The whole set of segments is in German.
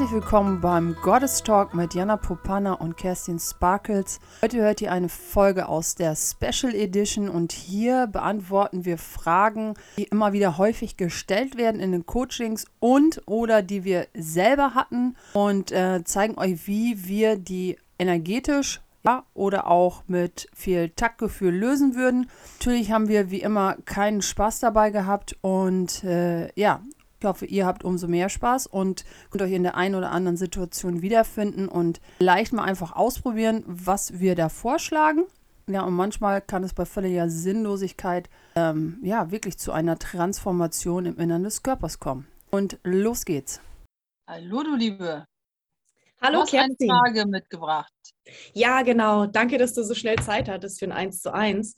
Herzlich willkommen beim Goddess Talk mit Jana Popana und Kerstin Sparkles. Heute hört ihr eine Folge aus der Special Edition und hier beantworten wir Fragen, die immer wieder häufig gestellt werden in den Coachings und oder die wir selber hatten und äh, zeigen euch, wie wir die energetisch ja, oder auch mit viel Taktgefühl lösen würden. Natürlich haben wir wie immer keinen Spaß dabei gehabt und äh, ja, ich hoffe, ihr habt umso mehr Spaß und könnt euch in der einen oder anderen Situation wiederfinden und leicht mal einfach ausprobieren, was wir da vorschlagen. Ja, und manchmal kann es bei völliger Sinnlosigkeit ähm, ja wirklich zu einer Transformation im Innern des Körpers kommen. Und los geht's. Hallo, du Liebe. Hallo, du hast Kerstin. eine Frage mitgebracht. Ja, genau. Danke, dass du so schnell Zeit hattest für ein 1 zu 1.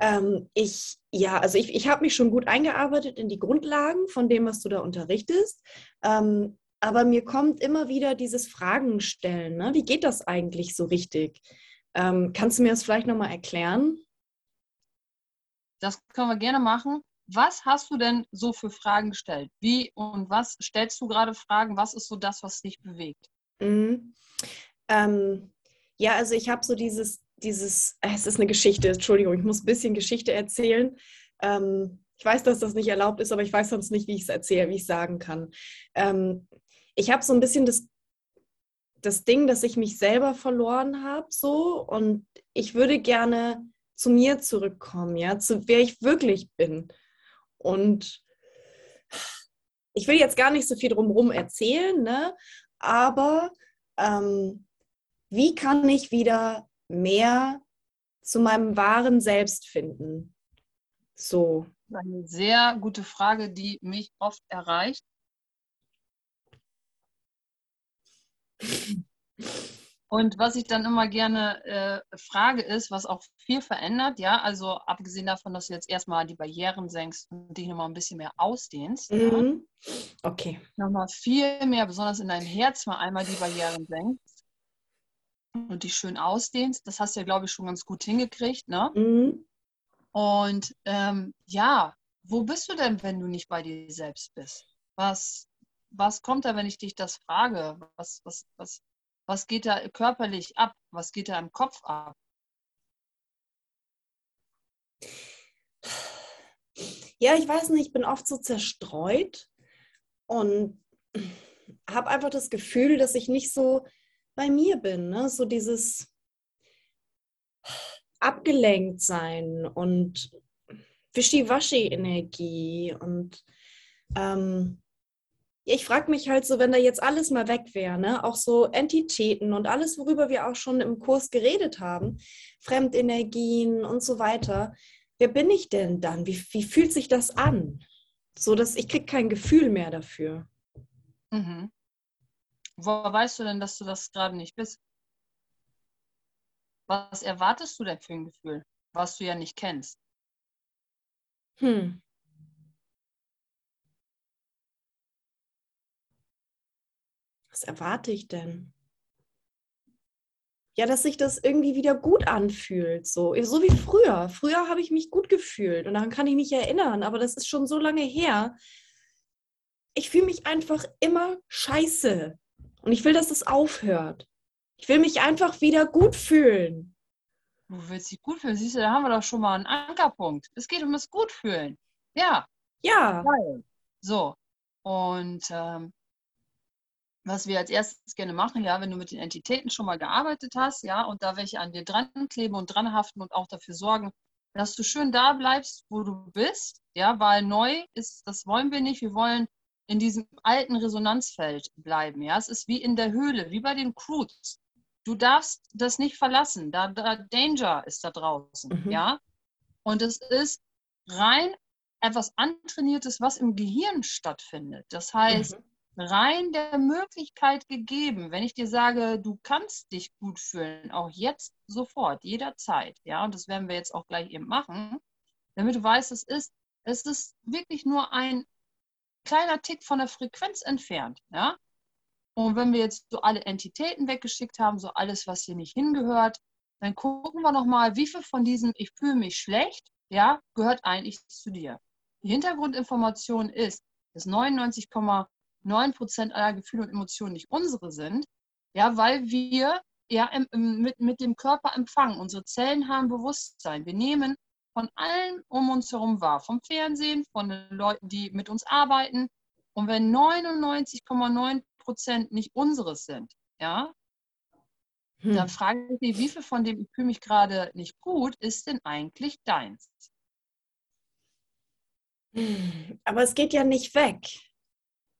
Ähm, ich, ja, also ich, ich habe mich schon gut eingearbeitet in die Grundlagen von dem, was du da unterrichtest. Ähm, aber mir kommt immer wieder dieses Fragen stellen. Ne? Wie geht das eigentlich so richtig? Ähm, kannst du mir das vielleicht nochmal erklären? Das können wir gerne machen. Was hast du denn so für Fragen gestellt? Wie und was stellst du gerade Fragen? Was ist so das, was dich bewegt? Mhm. Ähm, ja, also ich habe so dieses, dieses, äh, es ist eine Geschichte, Entschuldigung, ich muss ein bisschen Geschichte erzählen. Ähm, ich weiß, dass das nicht erlaubt ist, aber ich weiß sonst nicht, wie ich es erzähle, wie ich es sagen kann. Ähm, ich habe so ein bisschen das, das Ding, dass ich mich selber verloren habe, so und ich würde gerne zu mir zurückkommen, ja, zu wer ich wirklich bin. Und ich will jetzt gar nicht so viel drumherum erzählen, ne? aber ähm, wie kann ich wieder mehr zu meinem wahren Selbst finden? So. Eine sehr gute Frage, die mich oft erreicht. Und was ich dann immer gerne äh, frage, ist, was auch viel verändert, ja, also abgesehen davon, dass du jetzt erstmal die Barrieren senkst und dich nochmal ein bisschen mehr ausdehnst. Mhm. Ja, okay. Nochmal viel mehr, besonders in dein Herz mal einmal die Barrieren senkst und dich schön ausdehnst. Das hast du ja, glaube ich, schon ganz gut hingekriegt, ne? Mhm. Und ähm, ja, wo bist du denn, wenn du nicht bei dir selbst bist? Was, was kommt da, wenn ich dich das frage? Was, was, was, was geht da körperlich ab? Was geht da im Kopf ab? Ja, ich weiß nicht, ich bin oft so zerstreut und habe einfach das Gefühl, dass ich nicht so bei mir bin. Ne? So dieses abgelenkt sein und Wischiwaschi-Energie und ähm, ich frage mich halt so, wenn da jetzt alles mal weg wäre, ne? auch so Entitäten und alles, worüber wir auch schon im Kurs geredet haben, Fremdenergien und so weiter, wer bin ich denn dann? Wie, wie fühlt sich das an? So, dass ich kriege kein Gefühl mehr dafür. Mhm. Woher weißt du denn, dass du das gerade nicht bist? Was erwartest du denn für ein Gefühl, was du ja nicht kennst? Hm. Was erwarte ich denn? Ja, dass sich das irgendwie wieder gut anfühlt, so, so wie früher. Früher habe ich mich gut gefühlt und daran kann ich mich erinnern, aber das ist schon so lange her. Ich fühle mich einfach immer scheiße und ich will, dass es aufhört. Ich will mich einfach wieder gut fühlen. Du willst dich gut fühlen. Siehst du, da haben wir doch schon mal einen Ankerpunkt. Es geht um das Gutfühlen. Ja. Ja. Geil. So. Und ähm, was wir als erstes gerne machen, ja, wenn du mit den Entitäten schon mal gearbeitet hast, ja, und da welche an dir dran kleben und dran haften und auch dafür sorgen, dass du schön da bleibst, wo du bist, ja, weil neu ist, das wollen wir nicht. Wir wollen in diesem alten Resonanzfeld bleiben, ja. Es ist wie in der Höhle, wie bei den Croods. Du darfst das nicht verlassen. Da, da Danger ist da draußen, Mhm. ja. Und es ist rein etwas antrainiertes, was im Gehirn stattfindet. Das heißt, Mhm. rein der Möglichkeit gegeben, wenn ich dir sage, du kannst dich gut fühlen, auch jetzt sofort, jederzeit, ja, und das werden wir jetzt auch gleich eben machen, damit du weißt, es ist, es ist wirklich nur ein kleiner Tick von der Frequenz entfernt, ja. Und wenn wir jetzt so alle Entitäten weggeschickt haben, so alles, was hier nicht hingehört, dann gucken wir nochmal, wie viel von diesem Ich fühle mich schlecht, ja, gehört eigentlich zu dir. Die Hintergrundinformation ist, dass 9% aller Gefühle und Emotionen nicht unsere sind, ja, weil wir ja im, im, mit, mit dem Körper empfangen. Unsere Zellen haben Bewusstsein. Wir nehmen von allem um uns herum wahr, vom Fernsehen, von den Leuten, die mit uns arbeiten. Und wenn 99,9% nicht unseres sind, ja, hm. dann frage ich mich, wie viel von dem, ich fühle mich gerade nicht gut, ist denn eigentlich deins? Aber es geht ja nicht weg.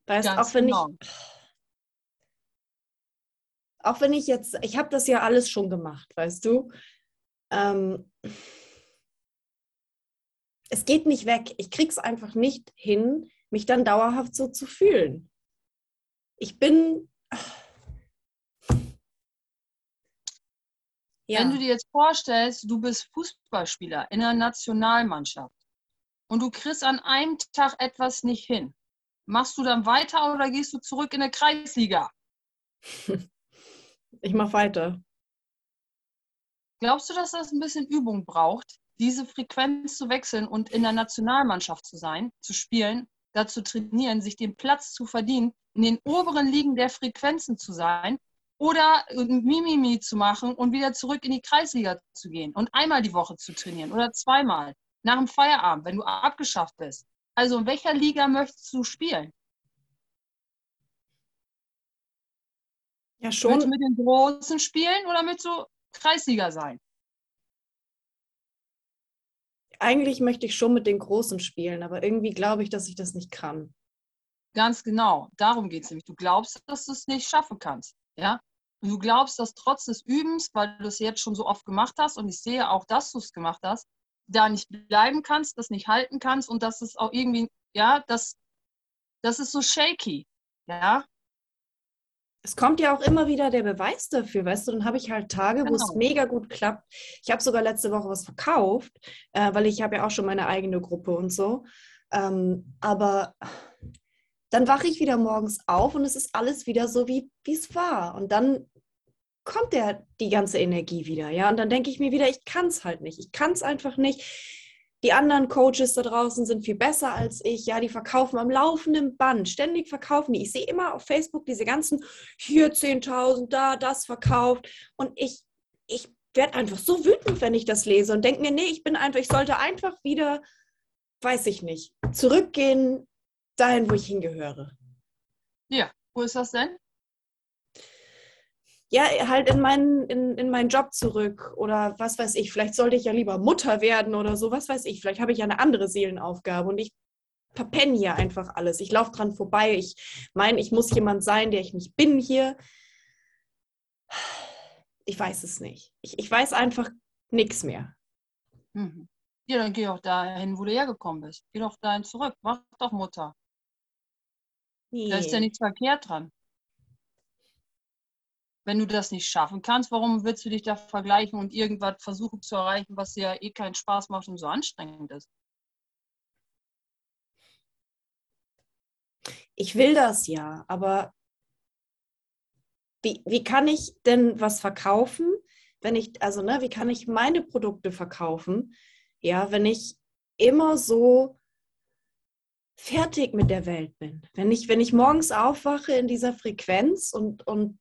Weißt, Ganz auch wenn genau. ich auch wenn ich jetzt, ich habe das ja alles schon gemacht, weißt du. Ähm, es geht nicht weg. Ich krieg's einfach nicht hin, mich dann dauerhaft so zu fühlen. Ich bin. Ja. Wenn du dir jetzt vorstellst, du bist Fußballspieler in einer Nationalmannschaft und du kriegst an einem Tag etwas nicht hin, machst du dann weiter oder gehst du zurück in eine Kreisliga? Ich mache weiter. Glaubst du, dass das ein bisschen Übung braucht, diese Frequenz zu wechseln und in der Nationalmannschaft zu sein, zu spielen, da zu trainieren, sich den Platz zu verdienen, in den oberen Ligen der Frequenzen zu sein oder Mimimi zu machen und wieder zurück in die Kreisliga zu gehen und einmal die Woche zu trainieren oder zweimal nach dem Feierabend, wenn du abgeschafft bist. Also in welcher Liga möchtest du spielen? Ja, schon. Willst du mit den Großen spielen oder mit so Kreisliga sein? Eigentlich möchte ich schon mit den Großen spielen, aber irgendwie glaube ich, dass ich das nicht kann. Ganz genau, darum geht es nämlich. Du glaubst, dass du es nicht schaffen kannst. Ja? Und du glaubst, dass trotz des Übens, weil du es jetzt schon so oft gemacht hast, und ich sehe auch, dass du es gemacht hast, da nicht bleiben kannst, das nicht halten kannst und dass es auch irgendwie, ja, das, das ist so shaky. Ja, es kommt ja auch immer wieder der Beweis dafür, weißt du, dann habe ich halt Tage, genau. wo es genau. mega gut klappt. Ich habe sogar letzte Woche was verkauft, äh, weil ich habe ja auch schon meine eigene Gruppe und so. Ähm, aber dann wache ich wieder morgens auf und es ist alles wieder so, wie es war. Und dann kommt der, die ganze Energie wieder, ja. Und dann denke ich mir wieder, ich kann es halt nicht. Ich kann es einfach nicht die anderen Coaches da draußen sind viel besser als ich. Ja, die verkaufen am laufenden Band, ständig verkaufen die. Ich sehe immer auf Facebook diese ganzen hier 10.000, da das verkauft. Und ich, ich werde einfach so wütend, wenn ich das lese und denke mir, nee, ich bin einfach, ich sollte einfach wieder, weiß ich nicht, zurückgehen dahin, wo ich hingehöre. Ja, wo ist das denn? Ja, halt in meinen, in, in meinen Job zurück oder was weiß ich, vielleicht sollte ich ja lieber Mutter werden oder so, was weiß ich, vielleicht habe ich ja eine andere Seelenaufgabe und ich verpenne hier einfach alles. Ich laufe dran vorbei, ich meine, ich muss jemand sein, der ich nicht bin hier. Ich weiß es nicht. Ich, ich weiß einfach nichts mehr. Mhm. Ja, dann geh auch dahin, wo du hergekommen bist. Geh doch dahin zurück. Mach doch Mutter. Nee. Da ist ja nichts verkehrt dran wenn du das nicht schaffen kannst, warum willst du dich da vergleichen und irgendwas versuchen zu erreichen, was dir ja eh keinen Spaß macht und so anstrengend ist? Ich will das ja, aber wie, wie kann ich denn was verkaufen, wenn ich, also ne, wie kann ich meine Produkte verkaufen, ja, wenn ich immer so fertig mit der Welt bin. Wenn ich, wenn ich morgens aufwache in dieser Frequenz und, und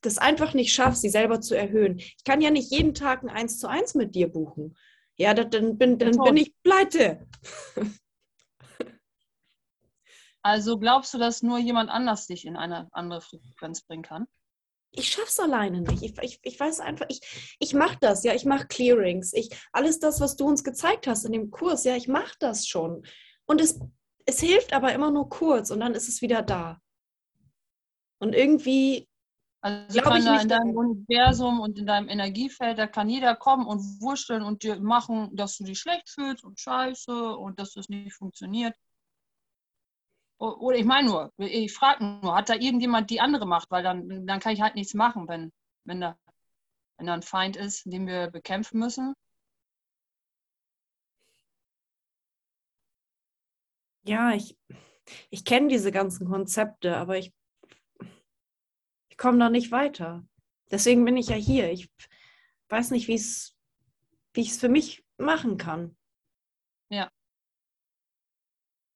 das einfach nicht schaffst, sie selber zu erhöhen. Ich kann ja nicht jeden Tag ein Eins zu eins mit dir buchen. Ja, dann bin, dann bin ich pleite. Also glaubst du, dass nur jemand anders dich in eine andere Frequenz bringen kann? Ich schaff's alleine nicht. Ich, ich, ich weiß einfach, ich, ich mache das, ja, ich mache Clearings. Ich, alles das, was du uns gezeigt hast in dem Kurs, ja, ich mache das schon. Und es, es hilft aber immer nur kurz und dann ist es wieder da. Und irgendwie also kann da in deinem Universum und in deinem Energiefeld, da kann jeder kommen und wursteln und dir machen, dass du dich schlecht fühlst und scheiße und dass das nicht funktioniert. Oder ich meine nur, ich frage nur, hat da irgendjemand die andere Macht? Weil dann, dann kann ich halt nichts machen, wenn, wenn, da, wenn da ein Feind ist, den wir bekämpfen müssen. Ja, ich, ich kenne diese ganzen Konzepte, aber ich komme da nicht weiter. Deswegen bin ich ja hier. Ich weiß nicht, wie ich es für mich machen kann. Ja.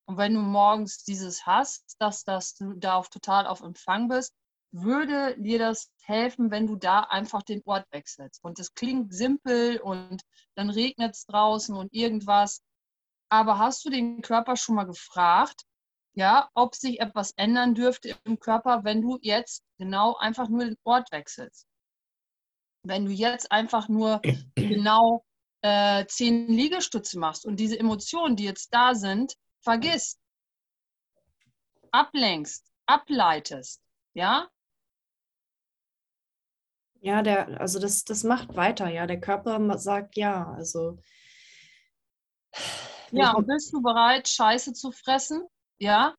Und wenn du morgens dieses hast, dass, dass du da auf, total auf Empfang bist, würde dir das helfen, wenn du da einfach den Ort wechselst. Und das klingt simpel und dann regnet es draußen und irgendwas. Aber hast du den Körper schon mal gefragt, ja, ob sich etwas ändern dürfte im Körper, wenn du jetzt genau einfach nur den Ort wechselst? Wenn du jetzt einfach nur genau äh, zehn Liegestütze machst und diese Emotionen, die jetzt da sind, vergisst, ablenkst, ableitest, ja? Ja, der, also das, das macht weiter, ja. Der Körper sagt ja, also. Ja, und bist du bereit, Scheiße zu fressen? Ja,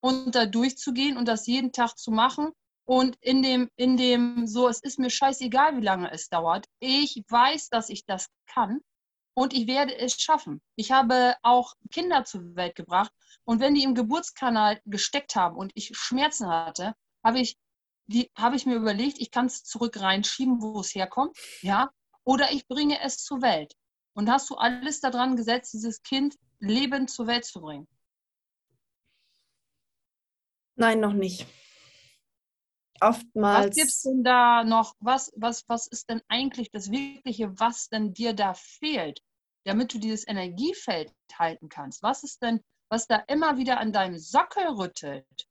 und da durchzugehen und das jeden Tag zu machen und in dem, in dem so, es ist mir scheißegal, wie lange es dauert. Ich weiß, dass ich das kann und ich werde es schaffen. Ich habe auch Kinder zur Welt gebracht und wenn die im Geburtskanal gesteckt haben und ich Schmerzen hatte, habe ich, die, habe ich mir überlegt, ich kann es zurück reinschieben, wo es herkommt, ja, oder ich bringe es zur Welt. Und hast du alles daran gesetzt, dieses Kind lebend zur Welt zu bringen? Nein, noch nicht. Oftmals. Was gibt es denn da noch? Was, was, was ist denn eigentlich das Wirkliche, was denn dir da fehlt, damit du dieses Energiefeld halten kannst? Was ist denn, was da immer wieder an deinem Sockel rüttelt?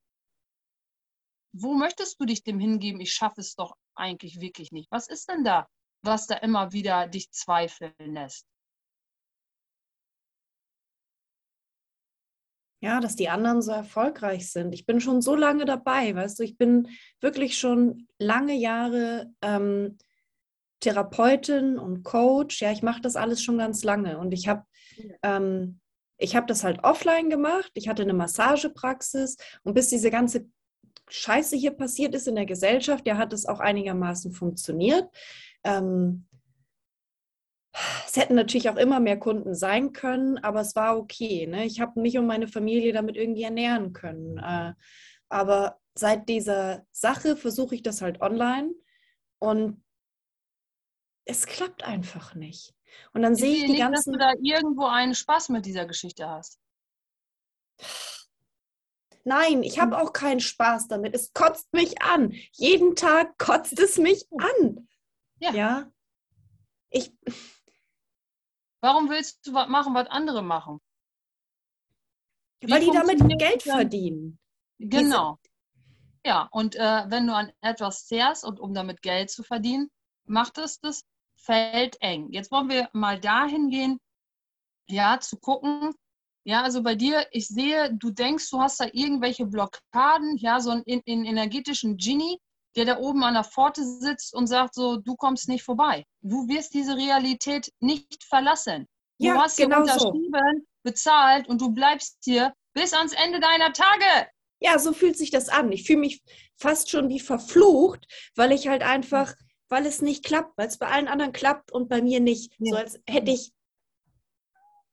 Wo möchtest du dich dem hingeben? Ich schaffe es doch eigentlich wirklich nicht. Was ist denn da, was da immer wieder dich zweifeln lässt? Ja, dass die anderen so erfolgreich sind. Ich bin schon so lange dabei, weißt du, ich bin wirklich schon lange Jahre ähm, Therapeutin und Coach. Ja, ich mache das alles schon ganz lange und ich habe ähm, ich habe das halt offline gemacht. Ich hatte eine Massagepraxis und bis diese ganze Scheiße hier passiert ist in der Gesellschaft, ja, hat es auch einigermaßen funktioniert. Ähm, hätten natürlich auch immer mehr Kunden sein können, aber es war okay. Ne? Ich habe mich und meine Familie damit irgendwie ernähren können. Äh, aber seit dieser Sache versuche ich das halt online und es klappt einfach nicht. Und dann ich sehe ich die nicht, ganzen. dass du da irgendwo einen Spaß mit dieser Geschichte hast. Nein, ich habe auch keinen Spaß damit. Es kotzt mich an. Jeden Tag kotzt es mich an. Ja. ja? Ich, Warum willst du was machen, was andere machen? Wie Weil die damit Geld verdienen. Genau. Ja, und äh, wenn du an etwas zehrst und um damit Geld zu verdienen, macht es das Feld eng. Jetzt wollen wir mal dahin gehen, ja, zu gucken. Ja, also bei dir, ich sehe, du denkst, du hast da irgendwelche Blockaden, ja, so einen, einen energetischen Genie, der da oben an der Pforte sitzt und sagt so, du kommst nicht vorbei. Du wirst diese Realität nicht verlassen. Du ja, hast hier genau unterschrieben, so. bezahlt und du bleibst hier bis ans Ende deiner Tage. Ja, so fühlt sich das an. Ich fühle mich fast schon wie verflucht, weil ich halt einfach, weil es nicht klappt, weil es bei allen anderen klappt und bei mir nicht. Ja. So als hätte ich,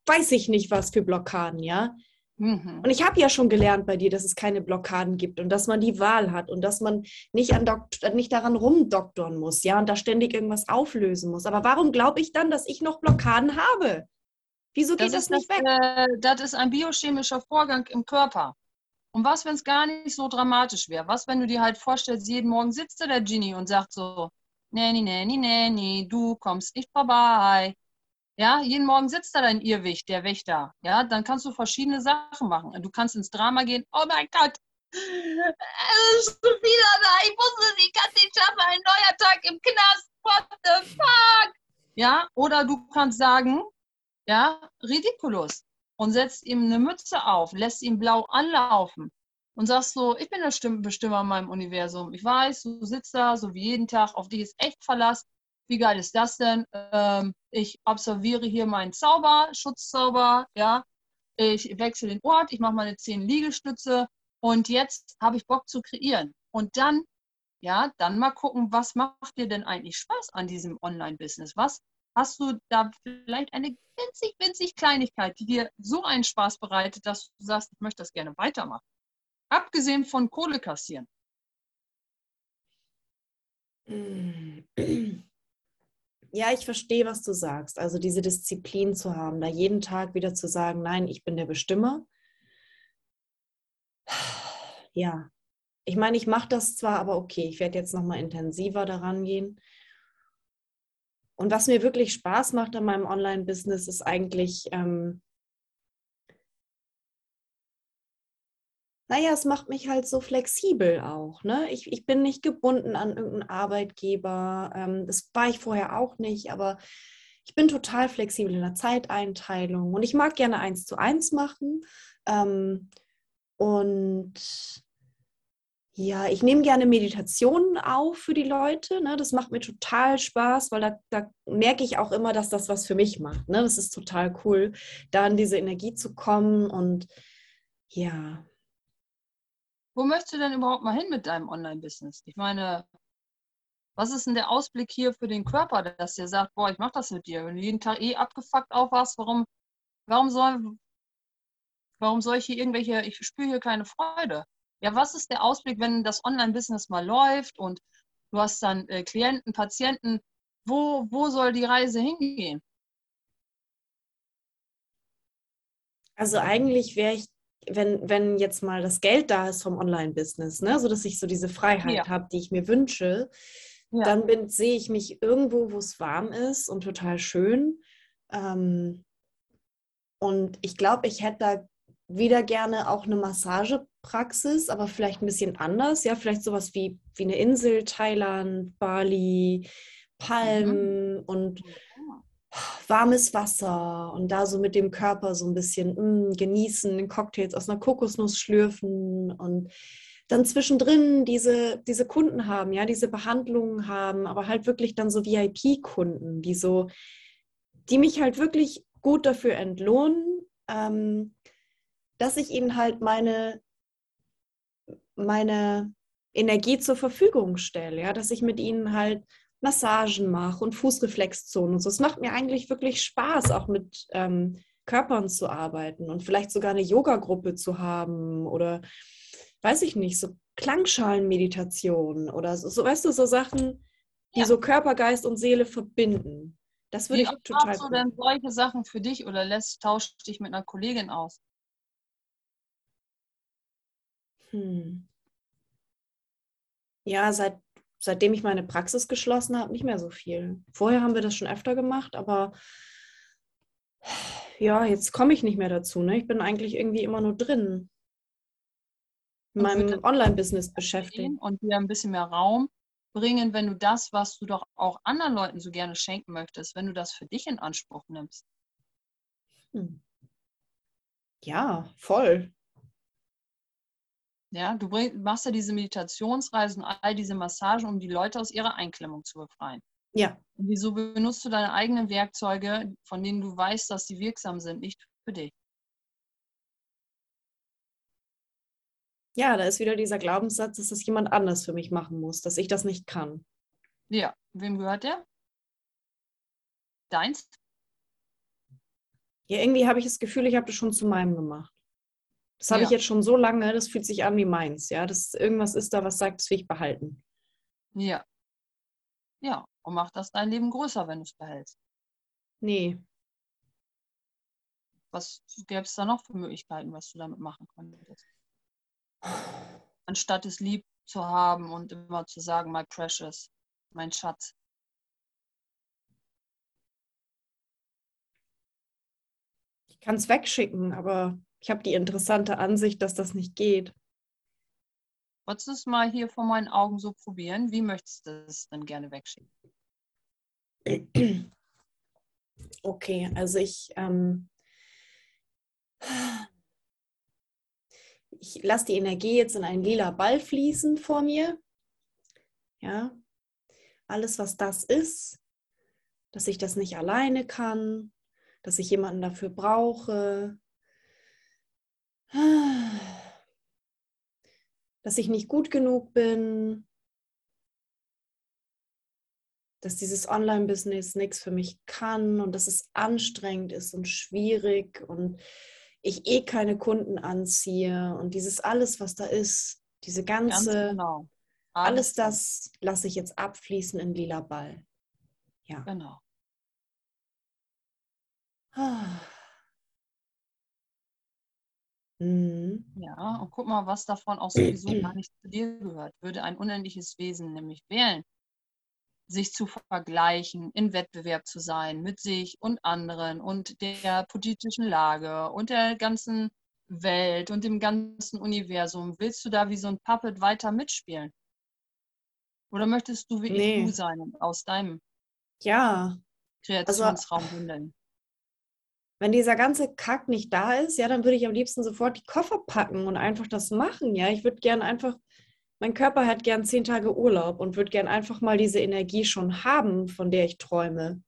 weiß ich nicht, was für Blockaden, ja. Mhm. Und ich habe ja schon gelernt bei dir, dass es keine Blockaden gibt und dass man die Wahl hat und dass man nicht, an nicht daran rumdoktern muss, ja, und da ständig irgendwas auflösen muss. Aber warum glaube ich dann, dass ich noch Blockaden habe? Wieso geht das, das nicht das, weg? Äh, das ist ein biochemischer Vorgang im Körper. Und was, wenn es gar nicht so dramatisch wäre? Was, wenn du dir halt vorstellst, jeden Morgen sitzt da der Genie und sagt so, Nanny, Nanny, Nanny, du kommst nicht vorbei. Ja, jeden Morgen sitzt da dein Irrwicht, der Wächter. Ja, dann kannst du verschiedene Sachen machen. Du kannst ins Drama gehen. Oh mein Gott, es ist schon wieder da. Ich wusste, ich kann nicht schaffen. Ein neuer Tag im Knast. What the fuck? Ja, oder du kannst sagen, ja, ridiculous. Und setzt ihm eine Mütze auf, lässt ihn blau anlaufen und sagst so, ich bin der Bestimmer in meinem Universum. Ich weiß, du sitzt da, so wie jeden Tag, auf dich ist echt Verlass. Wie geil ist das denn? Ähm, ich absolviere hier meinen Zauber, Schutzzauber, ja. Ich wechsle den Ort, ich mache meine zehn Liegestütze und jetzt habe ich Bock zu kreieren. Und dann, ja, dann mal gucken, was macht dir denn eigentlich Spaß an diesem Online-Business? Was hast du da vielleicht eine winzig, winzig Kleinigkeit, die dir so einen Spaß bereitet, dass du sagst, ich möchte das gerne weitermachen? Abgesehen von Kohle kassieren. Ja, ich verstehe, was du sagst. Also diese Disziplin zu haben, da jeden Tag wieder zu sagen, nein, ich bin der Bestimmer. Ja, ich meine, ich mache das zwar, aber okay, ich werde jetzt nochmal intensiver daran gehen. Und was mir wirklich Spaß macht an meinem Online-Business, ist eigentlich, ähm, naja, es macht mich halt so flexibel auch. Ne? Ich, ich bin nicht gebunden an irgendeinen Arbeitgeber. Ähm, das war ich vorher auch nicht, aber ich bin total flexibel in der Zeiteinteilung und ich mag gerne eins zu eins machen. Ähm, und ja, ich nehme gerne Meditationen auf für die Leute. Ne? Das macht mir total Spaß, weil da, da, merke ich auch immer, dass das was für mich macht. Ne? Das ist total cool, da in diese Energie zu kommen. Und ja. Wo möchtest du denn überhaupt mal hin mit deinem Online-Business? Ich meine, was ist denn der Ausblick hier für den Körper, dass der sagt, boah, ich mache das mit dir. Wenn du jeden Tag eh abgefuckt aufwachst, warum, warum soll, warum soll ich hier irgendwelche, ich spüre hier keine Freude. Ja, was ist der Ausblick, wenn das Online-Business mal läuft und du hast dann äh, Klienten, Patienten? Wo, wo soll die Reise hingehen? Also eigentlich wäre ich, wenn, wenn jetzt mal das Geld da ist vom Online-Business, ne, so dass ich so diese Freiheit ja. habe, die ich mir wünsche, ja. dann bin, sehe ich mich irgendwo, wo es warm ist und total schön. Ähm, und ich glaube, ich hätte da wieder gerne auch eine Massagepraxis, aber vielleicht ein bisschen anders. Ja, vielleicht sowas wie, wie eine Insel, Thailand, Bali, Palmen mhm. und warmes Wasser und da so mit dem Körper so ein bisschen mh, mm, genießen, Cocktails aus einer Kokosnuss schlürfen und dann zwischendrin diese, diese Kunden haben, ja, diese Behandlungen haben, aber halt wirklich dann so VIP-Kunden, die so, die mich halt wirklich gut dafür entlohnen, ähm, dass ich ihnen halt meine, meine Energie zur Verfügung stelle, ja, dass ich mit ihnen halt Massagen mache und Fußreflexzonen und so. Es macht mir eigentlich wirklich Spaß, auch mit ähm, Körpern zu arbeiten und vielleicht sogar eine Yoga-Gruppe zu haben oder weiß ich nicht, so Klangschalenmeditation oder so, so, weißt du, so Sachen, die ja. so Körper, Geist und Seele verbinden. Das würde ich total. Machst du denn solche Sachen für dich oder lässt tausch dich mit einer Kollegin aus? Hm. Ja, seit, seitdem ich meine Praxis geschlossen habe, nicht mehr so viel. Vorher haben wir das schon öfter gemacht, aber ja, jetzt komme ich nicht mehr dazu. Ne? Ich bin eigentlich irgendwie immer nur drin. In meinem Online-Business beschäftigt. Und dir ein bisschen mehr Raum bringen, wenn du das, was du doch auch anderen Leuten so gerne schenken möchtest, wenn du das für dich in Anspruch nimmst. Hm. Ja, voll. Ja, du bring, machst ja diese Meditationsreisen, all diese Massagen, um die Leute aus ihrer Einklemmung zu befreien. Ja. Und wieso benutzt du deine eigenen Werkzeuge, von denen du weißt, dass sie wirksam sind, nicht für dich? Ja, da ist wieder dieser Glaubenssatz, dass das jemand anders für mich machen muss, dass ich das nicht kann. Ja, wem gehört der? Deins? Ja, irgendwie habe ich das Gefühl, ich habe das schon zu meinem gemacht. Das habe ja. ich jetzt schon so lange, das fühlt sich an wie meins, ja. Das irgendwas ist da, was sagt, das will ich behalten. Ja. Ja, und macht das dein Leben größer, wenn du es behältst. Nee. Was gäbe es da noch für Möglichkeiten, was du damit machen könntest? Anstatt es lieb zu haben und immer zu sagen, my precious, mein Schatz. Ich kann es wegschicken, aber ich habe die interessante Ansicht, dass das nicht geht. Wolltest du es mal hier vor meinen Augen so probieren? Wie möchtest du es denn gerne wegschicken? Okay, also ich, ähm, ich lasse die Energie jetzt in einen lila Ball fließen vor mir. Ja, alles, was das ist, dass ich das nicht alleine kann, dass ich jemanden dafür brauche, dass ich nicht gut genug bin, dass dieses Online-Business nichts für mich kann und dass es anstrengend ist und schwierig und ich eh keine Kunden anziehe und dieses alles, was da ist, diese ganze, genau. alles, alles das lasse ich jetzt abfließen in lila Ball. Ja. Genau. Mhm. Ja, und guck mal, was davon auch sowieso gar nicht zu dir gehört. Würde ein unendliches Wesen nämlich wählen, sich zu vergleichen, in Wettbewerb zu sein mit sich und anderen und der politischen Lage und der ganzen Welt und dem ganzen Universum, willst du da wie so ein Puppet weiter mitspielen? Oder möchtest du wirklich Nee. du sein und aus deinem Ja, Kreationsraum handeln? Wenn dieser ganze Kack nicht da ist, ja, dann würde ich am liebsten sofort die Koffer packen und einfach das machen. Ja, ich würde gern einfach, mein Körper hat gern zehn Tage Urlaub und würde gern einfach mal diese Energie schon haben, von der ich träume.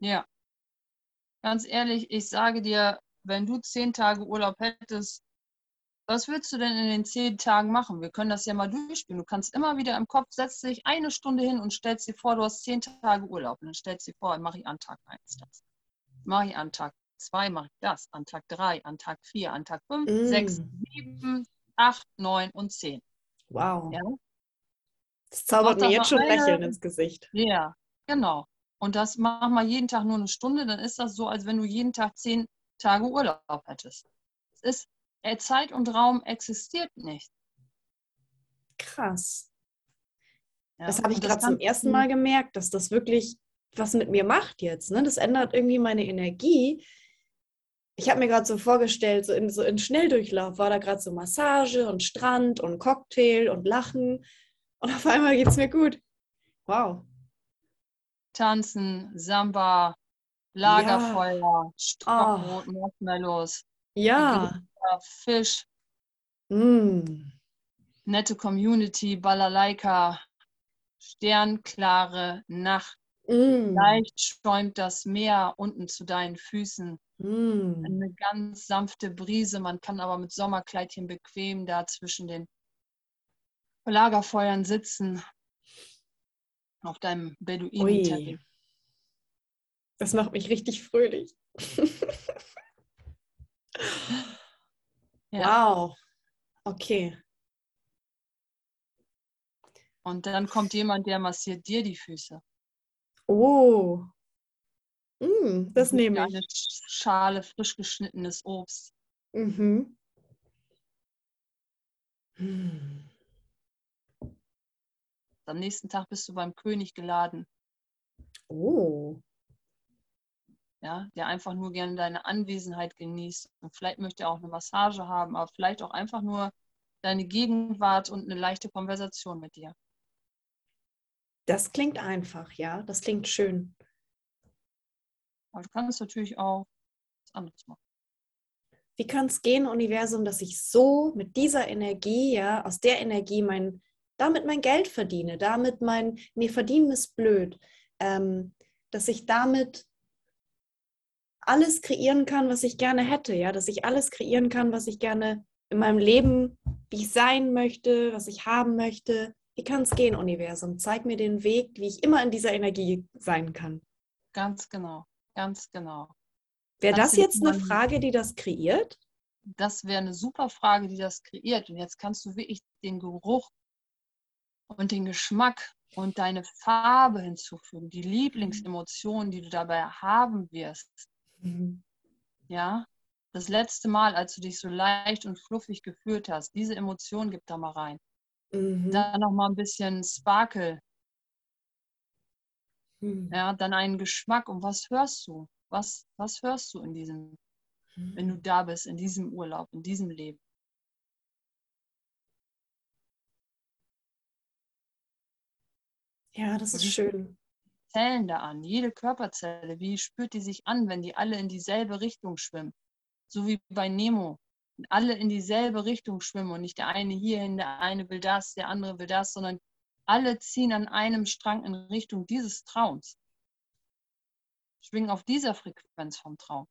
Ja. Ganz ehrlich, ich sage dir, wenn du zehn Tage Urlaub hättest, was würdest du denn in den zehn Tagen machen? Wir können das ja mal durchspielen. Du kannst immer wieder im Kopf, setzt dich eine Stunde hin und stellst dir vor, du hast zehn Tage Urlaub. Und dann stellst dir vor, mache ich an Tag 1 das. Mache ich an Tag 2, mache ich das. An Tag 3, an Tag 4, an Tag 5, Mm. 6, 7, 8, 9 und 10. Wow. Ja? Das zaubert mir jetzt schon Lächeln ins Gesicht. Ja, genau. Und das mach mal jeden Tag nur eine Stunde, dann ist das so, als wenn du jeden Tag zehn Tage Urlaub hättest. Es ist, äh, Zeit und Raum existiert nicht. Krass. Ja? Das habe ich gerade zum ersten du- Mal gemerkt, dass das wirklich was mit mir macht jetzt. Ne? Das ändert irgendwie meine Energie. Ich habe mir gerade so vorgestellt, so in, so in Schnelldurchlauf war da gerade so Massage und Strand und Cocktail und Lachen. Und auf einmal geht es mir gut. Wow. Tanzen, Samba, Lagerfeuer, Stockbrot, Marshmallows, Ja. Fisch, Mm. nette Community, Balalaika, sternklare Nacht. Mm. Leicht schäumt das Meer unten zu deinen Füßen. Mm. Eine ganz sanfte Brise. Man kann aber mit Sommerkleidchen bequem da zwischen den Lagerfeuern sitzen. Auf deinem Beduinenteppich. Ui. Das macht mich richtig fröhlich. Ja. Wow. Okay. Und dann kommt jemand, der massiert dir die Füße. Oh. Mm, das nehme Eine ich. Schale frisch geschnittenes Obst. Mhm. Hm. Am nächsten Tag bist du beim König geladen, Oh. ja, der einfach nur gerne deine Anwesenheit genießt. Und vielleicht möchte er auch eine Massage haben, aber vielleicht auch einfach nur deine Gegenwart und eine leichte Konversation mit dir. Das klingt einfach, ja. Das klingt schön. Aber du kannst natürlich auch was anderes machen. Wie kann es gehen, Universum, dass ich so mit dieser Energie, ja, aus der Energie mein, damit mein Geld verdiene, damit mein, nee, verdienen ist blöd, ähm, dass ich damit alles kreieren kann, was ich gerne hätte, ja, dass ich alles kreieren kann, was ich gerne in meinem Leben, wie ich sein möchte, was ich haben möchte. Wie kann es gehen, Universum? Zeig mir den Weg, wie ich immer in dieser Energie sein kann. Ganz genau, ganz genau. Wäre das du jetzt eine Frage, die das kreiert? Das wäre eine super Frage, die das kreiert. Und jetzt kannst du wirklich den Geruch und den Geschmack und deine Farbe hinzufügen, die Lieblingsemotionen, die du dabei haben wirst. Mhm. Ja, das letzte Mal, als du dich so leicht und fluffig gefühlt hast, diese Emotion gib da mal rein. Mhm. Dann noch mal ein bisschen Sparkle, Mhm. ja, dann einen Geschmack. Und was hörst du? Was, was hörst du in diesem, wenn du da bist, in diesem Urlaub, in diesem Leben? Ja, das ist schön. Zellen da an, jede Körperzelle, wie spürt die sich an, wenn die alle in dieselbe Richtung schwimmen? So wie bei Nemo. Alle in dieselbe Richtung schwimmen und nicht der eine hierhin, der eine will das, der andere will das, sondern alle ziehen an einem Strang in Richtung dieses Traums. Schwingen auf dieser Frequenz vom Traum.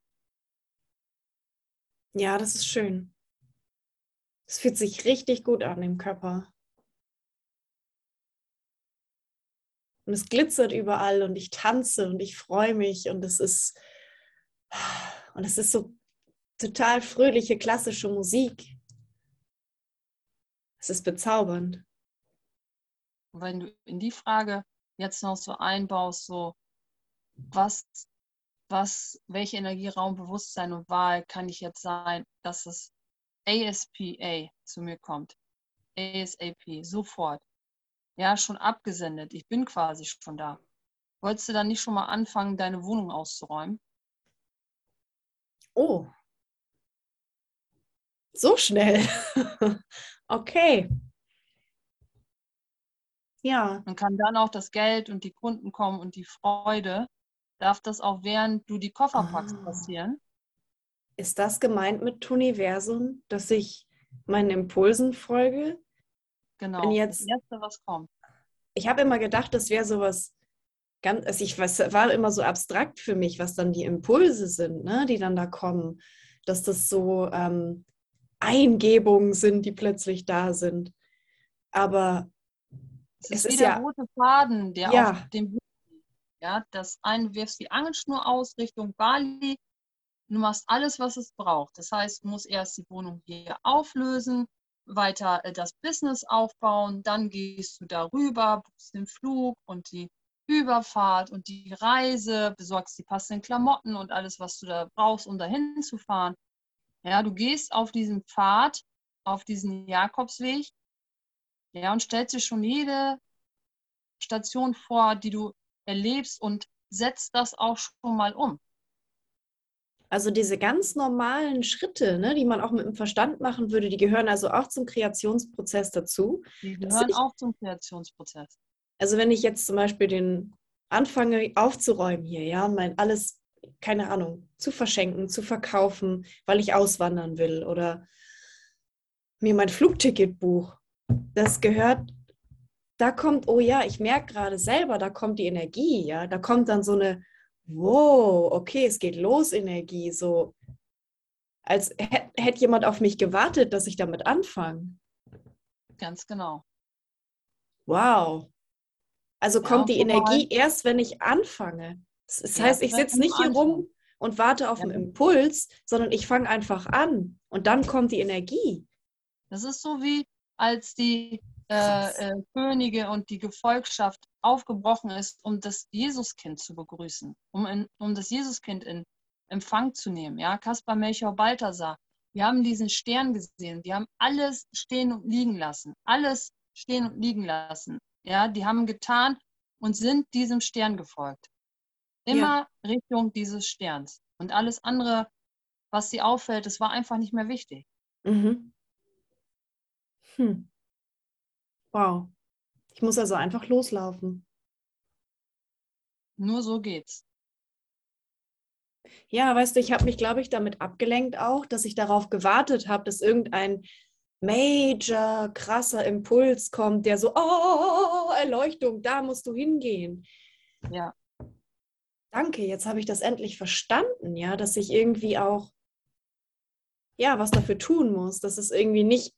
Ja, das ist schön. Es fühlt sich richtig gut an im Körper. Und es glitzert überall und ich tanze und ich freue mich und es ist und es ist so total fröhliche klassische Musik. Es ist bezaubernd. Wenn du in die Frage jetzt noch so einbaust, so was, was, welche Energie, Raum, Bewusstsein und Wahl kann ich jetzt sein, dass es ASPA zu mir kommt. ASAP, sofort. Ja, schon abgesendet. Ich bin quasi schon da. Wolltest du dann nicht schon mal anfangen, deine Wohnung auszuräumen? Oh. So schnell. okay. Ja. Dann kann dann auch das Geld und die Kunden kommen und die Freude. Darf das auch während du die Koffer packst Ah. passieren? Ist das gemeint mit Universum, dass ich meinen Impulsen folge? Genau. Wenn jetzt- das Erste, was kommt. Ich habe immer gedacht, das wäre sowas ganz, also ich weiß, war immer so abstrakt für mich, was dann die Impulse sind, ne, die dann da kommen, dass das so ähm, Eingebungen sind, die plötzlich da sind. Aber Es Es ist ist wie der ja- rote Faden, der Ja. auf dem. Ja, das eine, wirfst die Angelschnur aus Richtung Bali. Du machst alles, was es braucht. Das heißt, du musst erst die Wohnung hier auflösen, weiter äh, das Business aufbauen, dann gehst du darüber, buchst den Flug und die Überfahrt und die Reise, besorgst die passenden Klamotten und alles, was du da brauchst, um dahin zu fahren. Ja, du gehst auf diesen Pfad, auf diesen Jakobsweg, ja, und stellst dir schon jede Station vor, die du erlebst und setzt das auch schon mal um. also diese ganz normalen Schritte, ne, die man auch mit dem Verstand machen würde, die gehören also auch zum Kreationsprozess dazu. Die Das gehören ich- auch zum Kreationsprozess. Also wenn ich jetzt zum Beispiel den anfange aufzuräumen hier, ja, mein alles, keine Ahnung, zu verschenken, zu verkaufen, weil ich auswandern will oder mir mein Flugticket buch, das gehört, da kommt, oh ja, ich merke gerade selber, da kommt die Energie, ja, da kommt dann so eine, wow, okay, es geht los Energie, so als hätte hätt jemand auf mich gewartet, dass ich damit anfange. Ganz genau. Wow. Also Ja, kommt die. Energie erst, wenn ich anfange. Das, Ja, heißt, ich sitze nicht hier rum und warte auf Ja. einen Impuls, sondern ich fange einfach an und dann kommt die Energie. Das ist so wie, als die äh, äh, Könige und die Gefolgschaft aufgebrochen ist, um das Jesuskind zu begrüßen, um, in, um das Jesuskind in Empfang zu nehmen. Ja, Kaspar, Melchior, Balthasar. Wir haben diesen Stern gesehen. Die haben alles stehen und liegen lassen. Alles stehen und liegen lassen. Ja, die haben getan und sind diesem Stern gefolgt. Immer Richtung dieses Sterns. Und alles andere, was sie auffällt, das war einfach nicht mehr wichtig. Mhm. Hm. Wow. Ich muss also einfach loslaufen. Nur so geht's. Ja, weißt du, ich habe mich, glaube ich, damit abgelenkt auch, dass ich darauf gewartet habe, dass irgendein major, krasser Impuls kommt, der so, oh, Erleuchtung, da musst du hingehen. Ja. Danke, jetzt habe ich das endlich verstanden, ja, dass ich irgendwie auch, ja, was dafür tun muss, dass es irgendwie nicht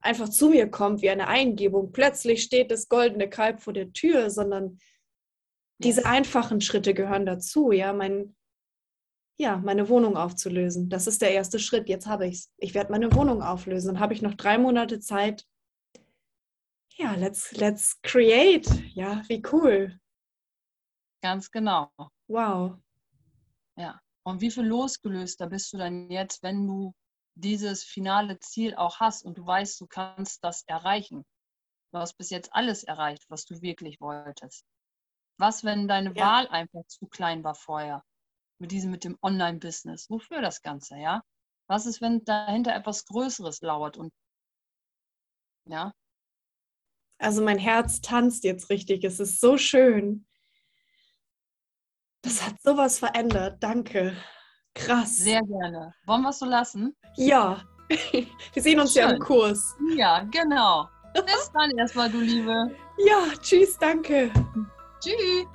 einfach zu mir kommt wie eine Eingebung. Plötzlich steht das goldene Kalb vor der Tür, sondern diese einfachen Schritte gehören dazu, ja, mein, ja, meine Wohnung aufzulösen. Das ist der erste Schritt. Jetzt habe ich es. Ich werde meine Wohnung auflösen. Dann habe ich noch drei Monate Zeit. Ja, let's, let's create. Ja, wie cool. Ganz genau. Wow. Und wie viel losgelöster bist du dann jetzt, wenn du dieses finale Ziel auch hast und du weißt, du kannst das erreichen? Du hast bis jetzt alles erreicht, was du wirklich wolltest. Was, wenn deine Ja. Wahl einfach zu klein war vorher? Mit diesem, mit dem Online-Business. Wofür das Ganze, ja? Was ist, wenn dahinter etwas Größeres lauert und ja, Also mein Herz tanzt jetzt richtig. Es ist so schön. Das hat sowas verändert. Danke. Krass. sehr gerne. Wollen wir es so lassen? ja. Wir sehen uns ja im Schön. Kurs. Ja, genau. Bis dann erstmal, du Liebe. Ja, tschüss, danke. Tschüss.